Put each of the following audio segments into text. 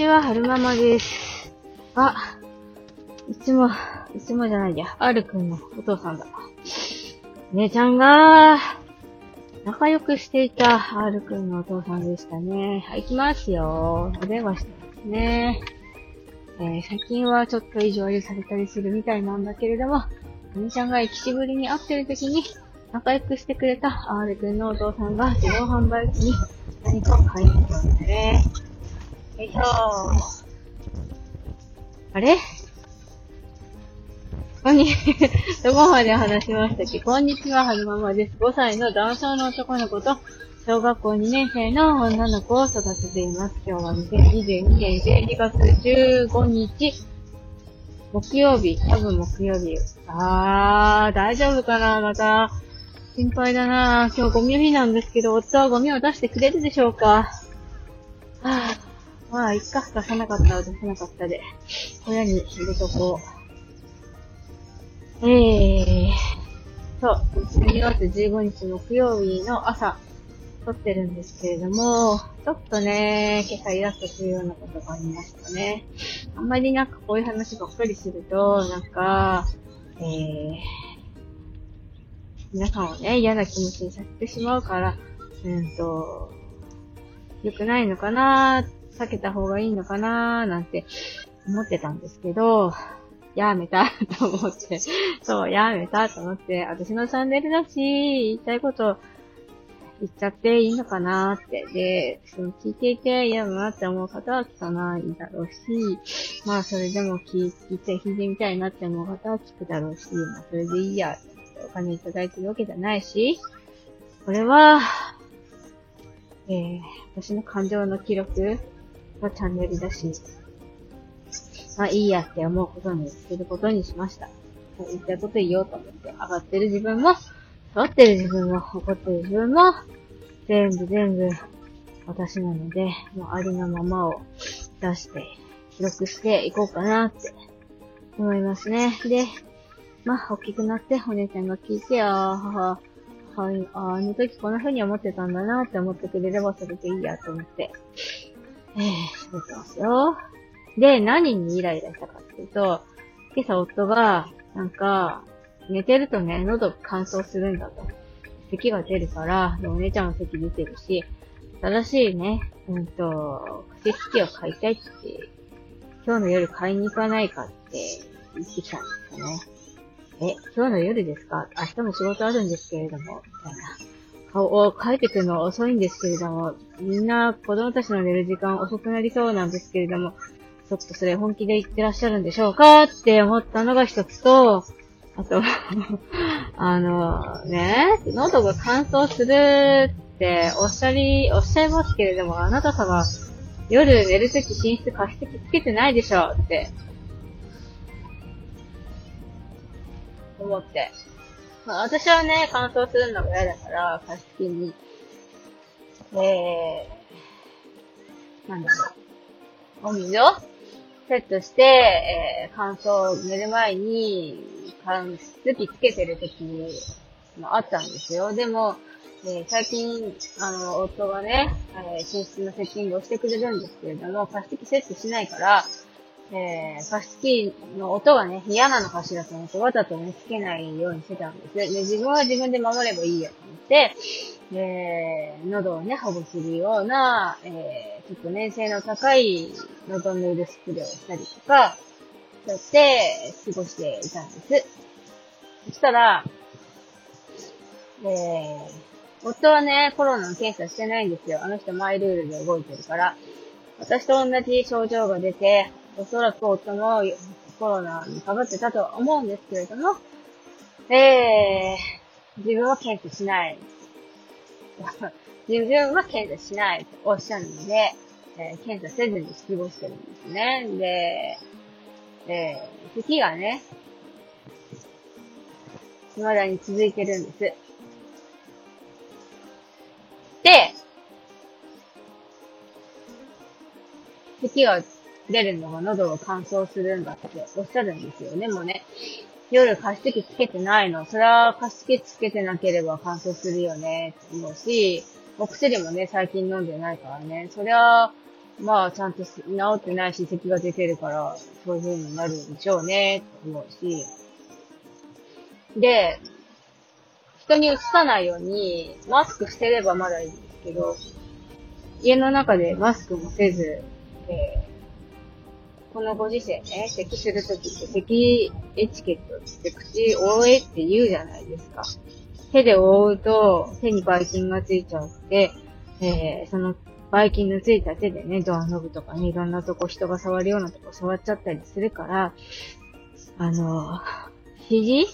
ちは、はるままです。あ、いつも、いつもじゃないや、R くんのお父さんだ。姉ちゃんが、仲良くしていた R くんのお父さんでしたね。はい、行きますよ。お電話してますね。えー、最近はちょっと意地悪されたりするみたいなんだけれども、姉ちゃんが生きしぶりに会ってる時に、仲良くしてくれた R くんのお父さんが自動販売機に何かを買いに行ったんだね。よいしょあれ？こんに、どこまで話しましたっけ？こんにちは、はるままです。5歳の男性の男の子と、小学校2年生の女の子を育てています。今日は2022年12月15日、木曜日、多分木曜日。あー、大丈夫かな？また、心配だな。今日ゴミ日なんですけど、夫はゴミを出してくれるでしょうか？はぁ、まあ、いっか、出さなかったら出さなかったで、親に入れとこう。えー、そう、12月15日木曜日の朝、撮ってるんですけれども、ちょっとね、今朝イラッとするようなことがありましたね。あんまりなんかこういう話ばっかりすると、なんか、えー、皆さんをね、嫌な気持ちにさせてしまうから、うんと、良くないのかな避けた方がいいのかななんて思ってたんですけど、やめたと思って、そう、やめたと思って、私のチャンネルだし、言いたいこと言っちゃっていいのかなって。で、その聞いていて嫌だなって思う方は聞かないだろうし、まあそれでも聞いて、聞いてみたいなって思う方は聞くだろうし、まあそれでいいやってお金いただいてるわけじゃないし、これは、えー、私の感情の記録のチャンネルだし、まあいいやって思うことにすることにしました。言ったこと言おうと思って、上がってる自分も、撮ってる自分も、怒ってる自分も、全部全部私なので、もうありのままを出して、記録していこうかなって思いますね。で、まあ、大きくなってお姉ちゃんが聞いて、ああ、母、はい、あの時こんな風に思ってたんだなって思ってくれればそれでいいやと思って、ええー、喋ってますよ。で、何にイライラしたかっていうと、今朝夫が、なんか、寝てるとね、喉乾燥するんだと。咳が出るから、お姉ちゃんも咳出てるし、新しいね、うんと、加湿器を買いたいって、今日の夜買いに行かないかって言ってきたんですよね。え、今日の夜ですか？明日も仕事あるんですけれども、みたいな。顔を帰ってくるのは遅いんですけれども、みんな子供たちの寝る時間遅くなりそうなんですけれども、ちょっとそれ本気で言ってらっしゃるんでしょうかって思ったのが一つと、あと、あの、ね、喉が乾燥するっておっしゃり、おっしゃいますけれども、あなた様、夜寝るとき寝室加湿器つけてないでしょって、思って。まあ、私はね、乾燥するのが嫌だから、加湿器に、えー、なんだろう、お水をセットして、えー、乾燥、寝る前に、乾湿器つけてる時もあったんですよ。でも、えー、最近、あの、夫がね、えー、寝室のセッティングをしてくれるんですけれども、加湿器セットしないから、えー、加湿器の音がね、嫌なのかしらと思って、わざとね、つけないようにしてたんです。で、自分は自分で守ればいいやと思って、えー、喉をね、保護するような、えー、ちょっと粘性の高い喉ヌールスプレーをしたりとか、そうやって過ごしていたんです。そしたら、えー、夫はね、コロナの検査してないんですよ。あの人マイルールで動いてるから。私と同じ症状が出て、おそらく夫もコロナにかかってたとは思うんですけれども、えー、自分は検査しない。自分は検査しないとおっしゃるので、えー、検査せずに過ごしてるんですね。で、えー、咳がね、未だに続いてるんです。で、咳が出るのが喉が乾燥するんだっておっしゃるんですよ。でもね、夜加湿器つけてないの。それは加湿器つけてなければ乾燥するよねって思うし、お薬もね、最近飲んでないからね。そりゃ、まあ、ちゃんと治ってないし、咳が出てるから、そういう風になるんでしょうね、と思うし。で、人に移さないように、マスクしてればまだいいんですけど、家の中でマスクもせず、え、このご時世ね、咳するときって咳エチケットって口覆えって言うじゃないですか。手で覆うと手にばい菌がついちゃって、えー、そのばい菌のついた手でね、ドアノブとかね、いろんなとこ人が触るようなとこ触っちゃったりするから、あの、肘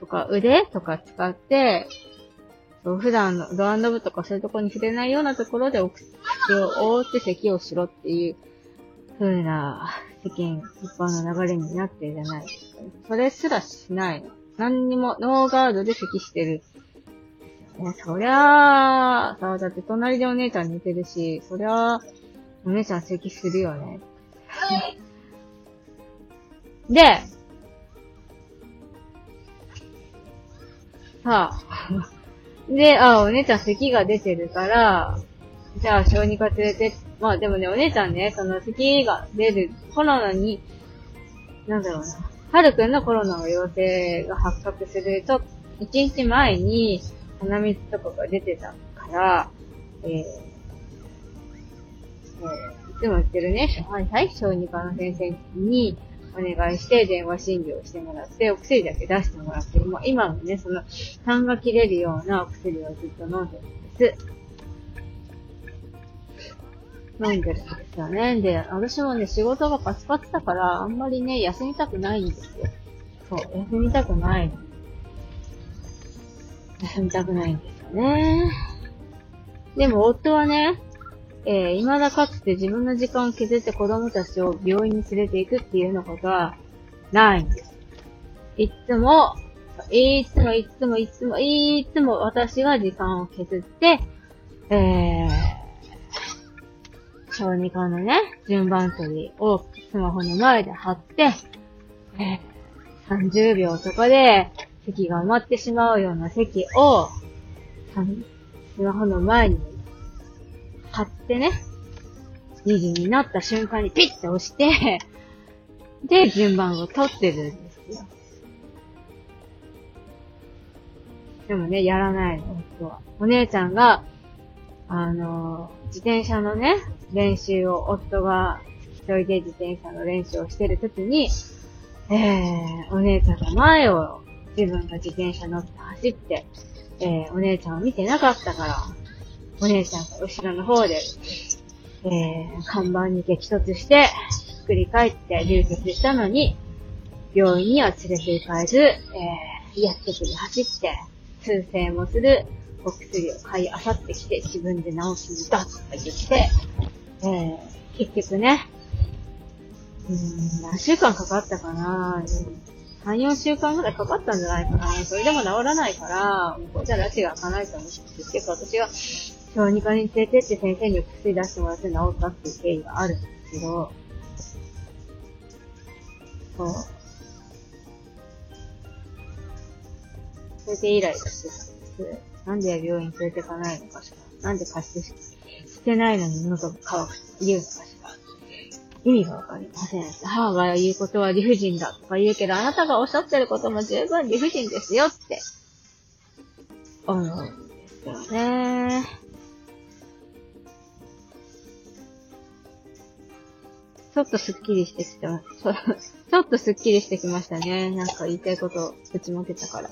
とか腕とか使って、そう普段のドアノブとかそういうとこに触れないようなところでお口を覆って咳をしろっていう風な世間一般の流れになってるじゃないですか。それすらしないの。何にもノーガードで咳してる。ね、そりゃあ、さ、だって隣でお姉ちゃん寝てるし、そりゃあ、お姉ちゃん咳するよね。で、さあ、で、あ、お姉ちゃん咳が出てるから、じゃあ小児科連れて、まあでもね、お姉ちゃんね、その咳が出る、コロナに、なんだろうな、はるくんのコロナの陽性が発覚すると、一日前に鼻水とかが出てたから、えー、えー、いつも言ってるね、はいはい、小児科の先生に、お願いして電話診療してもらって、お薬だけ出してもらって、もう今もね、その、痰が切れるようなお薬をずっと飲んでるんです。飲んでるんですよね。で、私もね、仕事がパツパツだから、あんまりね、休みたくないんですよ。そう、休みたくない。休みたくないんですよね。でも、夫はね、えー、未だかつて自分の時間を削って子供たちを病院に連れて行くっていうのことはないんです。いつも、いつもいつもいつもいつも私が時間を削って、えー、小児科のね、順番取りをスマホの前で貼って、えー、30秒とかで席が埋まってしまうような席を、スマホの前に貼ってね、2時になった瞬間にピッて押して、で、順番を取ってるんですよ。でもね、やらないの、夫は。お姉ちゃんが、あの、自転車のね、練習を、夫が一人で自転車の練習をしてるときに、えー、お姉ちゃんが前を自分が自転車乗って走って、えー、お姉ちゃんを見てなかったから、お姉ちゃんが後ろの方で、えー、看板に激突して、ひっくり返って流血したのに、病院には連れて行かず、えー、薬局に走って、通製もする。お薬を買い漁ってきて、自分で治すんだとか言って、えー、結局ね、うん、何週間かかったかな3、4週間ぐらいかかったんじゃないかな。それでも治らないから、もうこれじゃ拉致が開かないと思って、結構私が小児科に連れてって先生に薬出してもらって治ったっていう経緯があるんですけど、そう。それでイライラしてたんです。なんで病院連れてかないのかしら。なんで貸してしてないのに喉が渇くって言うのかしら。意味がわかりません。母が言うことは理不尽だとか言うけど、あなたがおっしゃってることも十分理不尽ですよって思うんですよね。ちょっとスッキリしてきた。ちょっとスッキリしてきましたね。なんか言いたいことぶちまけたから。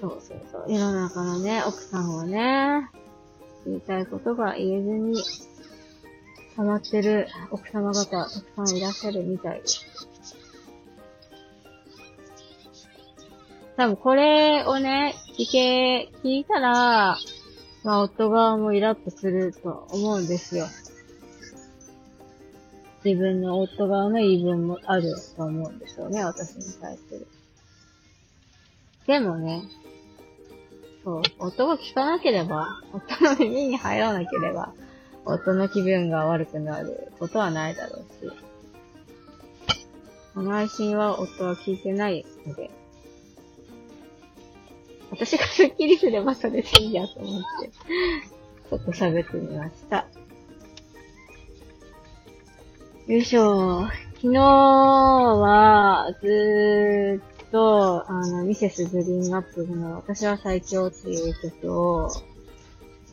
そう。そうそう。世の中のね、奥さんはね、言いたいことが言えずに、溜まってる奥様方、たくさんいらっしゃるみたいです。多分これをね、聞け、聞いたら、まあ夫側もイラッとすると思うんですよ。自分の夫側の言い分もあると思うんですよね、私に対する。でもね、そう、夫が聞かなければ、夫の耳に入らなければ、夫の気分が悪くなることはないだろうし、この配信は夫は聞いてないので、私がスッキリすればそれでいいやと思って。ちょっと喋ってみました。よいしょ。昨日は、ずーっとと、あの、ミセスグリーンアップの私は最強っていう曲を、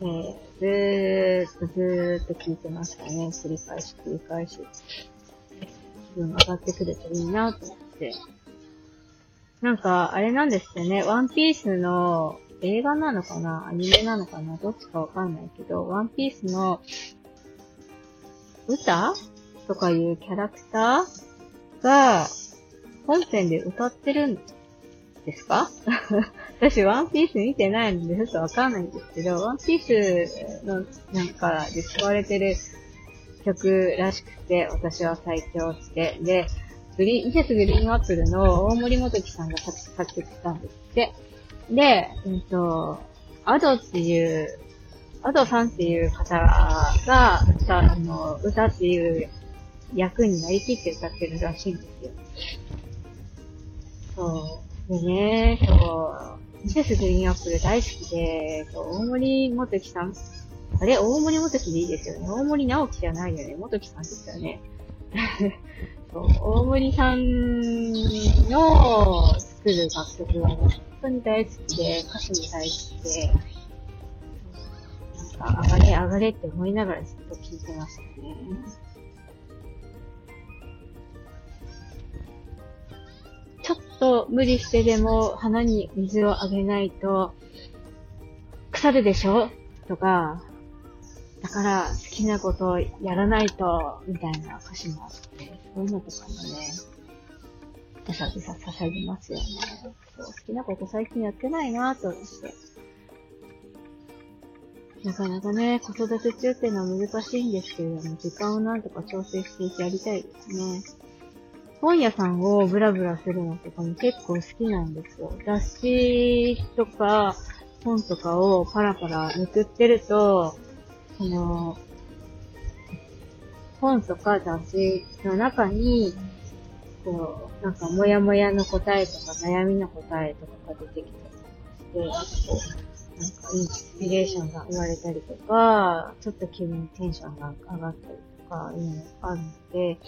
えー、ずーっとずーっと聴いてましたね。繰り返し繰り返し。気分上がってくるといいなと思って。なんか、あれなんですよね。ワンピースの映画なのかな？アニメなのかな？どっちかわかんないけど、ワンピースの歌？とかいうキャラクターが本編で歌ってるんですか？私、ワンピース見てないのでちょっとわかんないんですけど、ワンピースのなんかで使われてる曲らしくて、私は最強って。で、グリーン、ミセスグリーンアップルの大森元樹さんが作曲したんですって。で、えっと、アドっていう、アドさんっていう方が、さ、あの、歌っていう役になりきって歌ってるらしいんですよ。そう。でね、そう、ミセスグリーンアップル大好きで、そう、大森元樹さん、あれ大森元樹でいいですよね。大森直樹じゃないよね。元樹さんですよね。そう、大森さんの作る楽曲は本当に大好きで、歌詞も大好きで、なんか、上がれ上がれって思いながらずっと聴いてましたね。と無理してでも花に水をあげないと腐るでしょ？とか、だから好きなことをやらないと、みたいな歌詞もあって、そういうのとかもね、ぐさぐさ刺さりますよね。そう好きなこと最近やってないなと思って。なかなかね、子育て中っていうのは難しいんですけれども、時間をなんとか調整していてやりたいですね。本屋さんをブラブラするのとかも結構好きなんですよ。雑誌とか本とかをパラパラめくってると、その、本とか雑誌の中に、こう、なんか、もやもやの答えとか、悩みの答えとかが出てきたりして、なんか、インスピレーションが生まれたりとか、ちょっと気分、テンションが上がったりとか、いうのがあるので、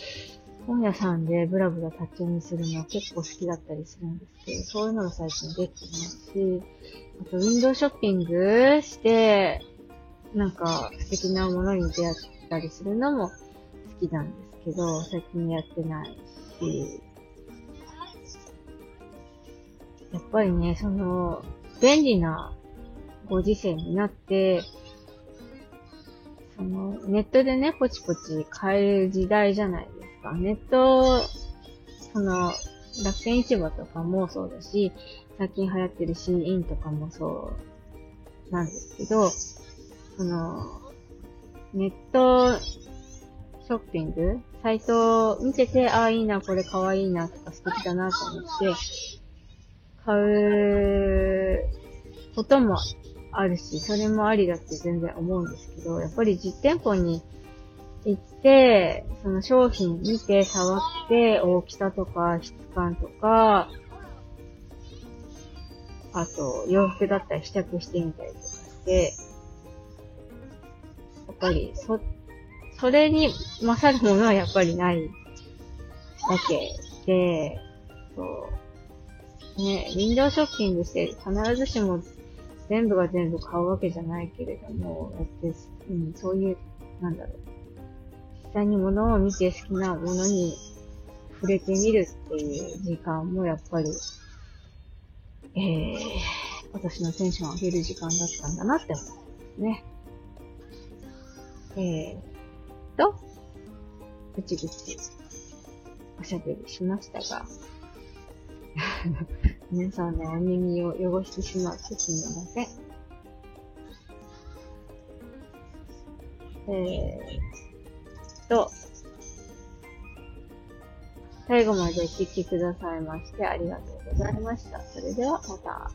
本屋さんでブラブラ立ち読みするのは結構好きだったりするんですけど、そういうのが最近できてますし、あと、ウィンドウショッピングして、なんか素敵なものに出会ったりするのも好きなんですけど、最近やってないし、やっぱりね、その、便利なご時世になって、その、ネットでね、ポチポチ買える時代じゃないですか。ネット、その、楽天市場とかもそうだし、最近流行ってるシーインとかもそうなんですけど、その、ネットショッピングサイトを見てて、ああ、いいな、これかわいいな、とか素敵だなと思って、買うこともあるし、それもありだって全然思うんですけど、やっぱり実店舗に行って、その商品見て、触って、大きさとか質感とか、あと、洋服だったり試着してみたりとかして、やっぱり、そ、それに勝るものはやっぱりないわけで、そう。ね、ウィンドウショッピングして必ずしも全部が全部買うわけじゃないけれども、やって、うん、そういう、なんだろう。際に物を見て好きなものに触れてみるっていう時間もやっぱり、えー、私のテンションを上げる時間だったんだなって思うね。えー、と、ぐちぐちおしゃべりしましたが、皆さんのお耳を汚してしまってすみません。えー、と、最後までお聞きくださいましてありがとうございました。それではまた。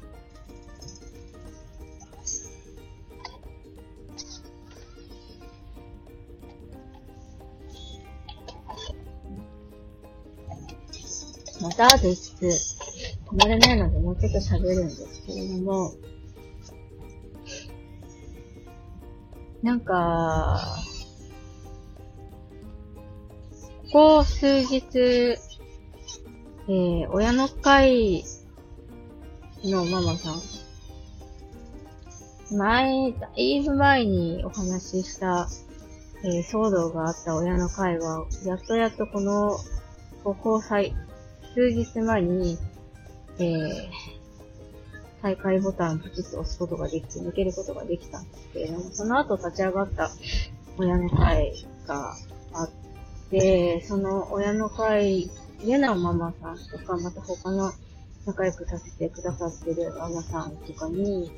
また後一つ、止まれないのでもうちょっと喋るんですけれども、なんか、ここ数日、えー、親の会のママさん、前、だいぶ前にお話しした、えー、騒動があった親の会は、やっとやっとこの、ここ最、数日前に、えー、大会ボタンをプチッと押すことができて、抜けることができたんですけれども、その後立ち上がった親の会があって、その親の会でのママさんとか、また他の仲良くさせてくださってるママさんとかに、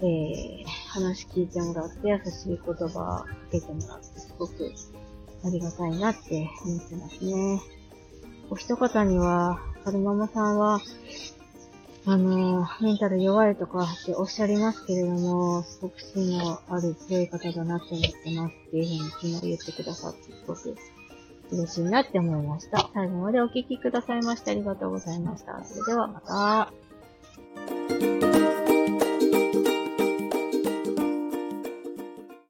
えー、話聞いてもらって、優しい言葉かけてもらって、すごくありがたいなって思ってますね。お一方には、春ママさんは、あの、メンタル弱いとかっておっしゃりますけれども、すごく芯のある強い方だなって思ってますっていうふうに昨日言ってくださって、すごく嬉しいなって思いました。最後までお聴きくださいましてありがとうございました。それではまた。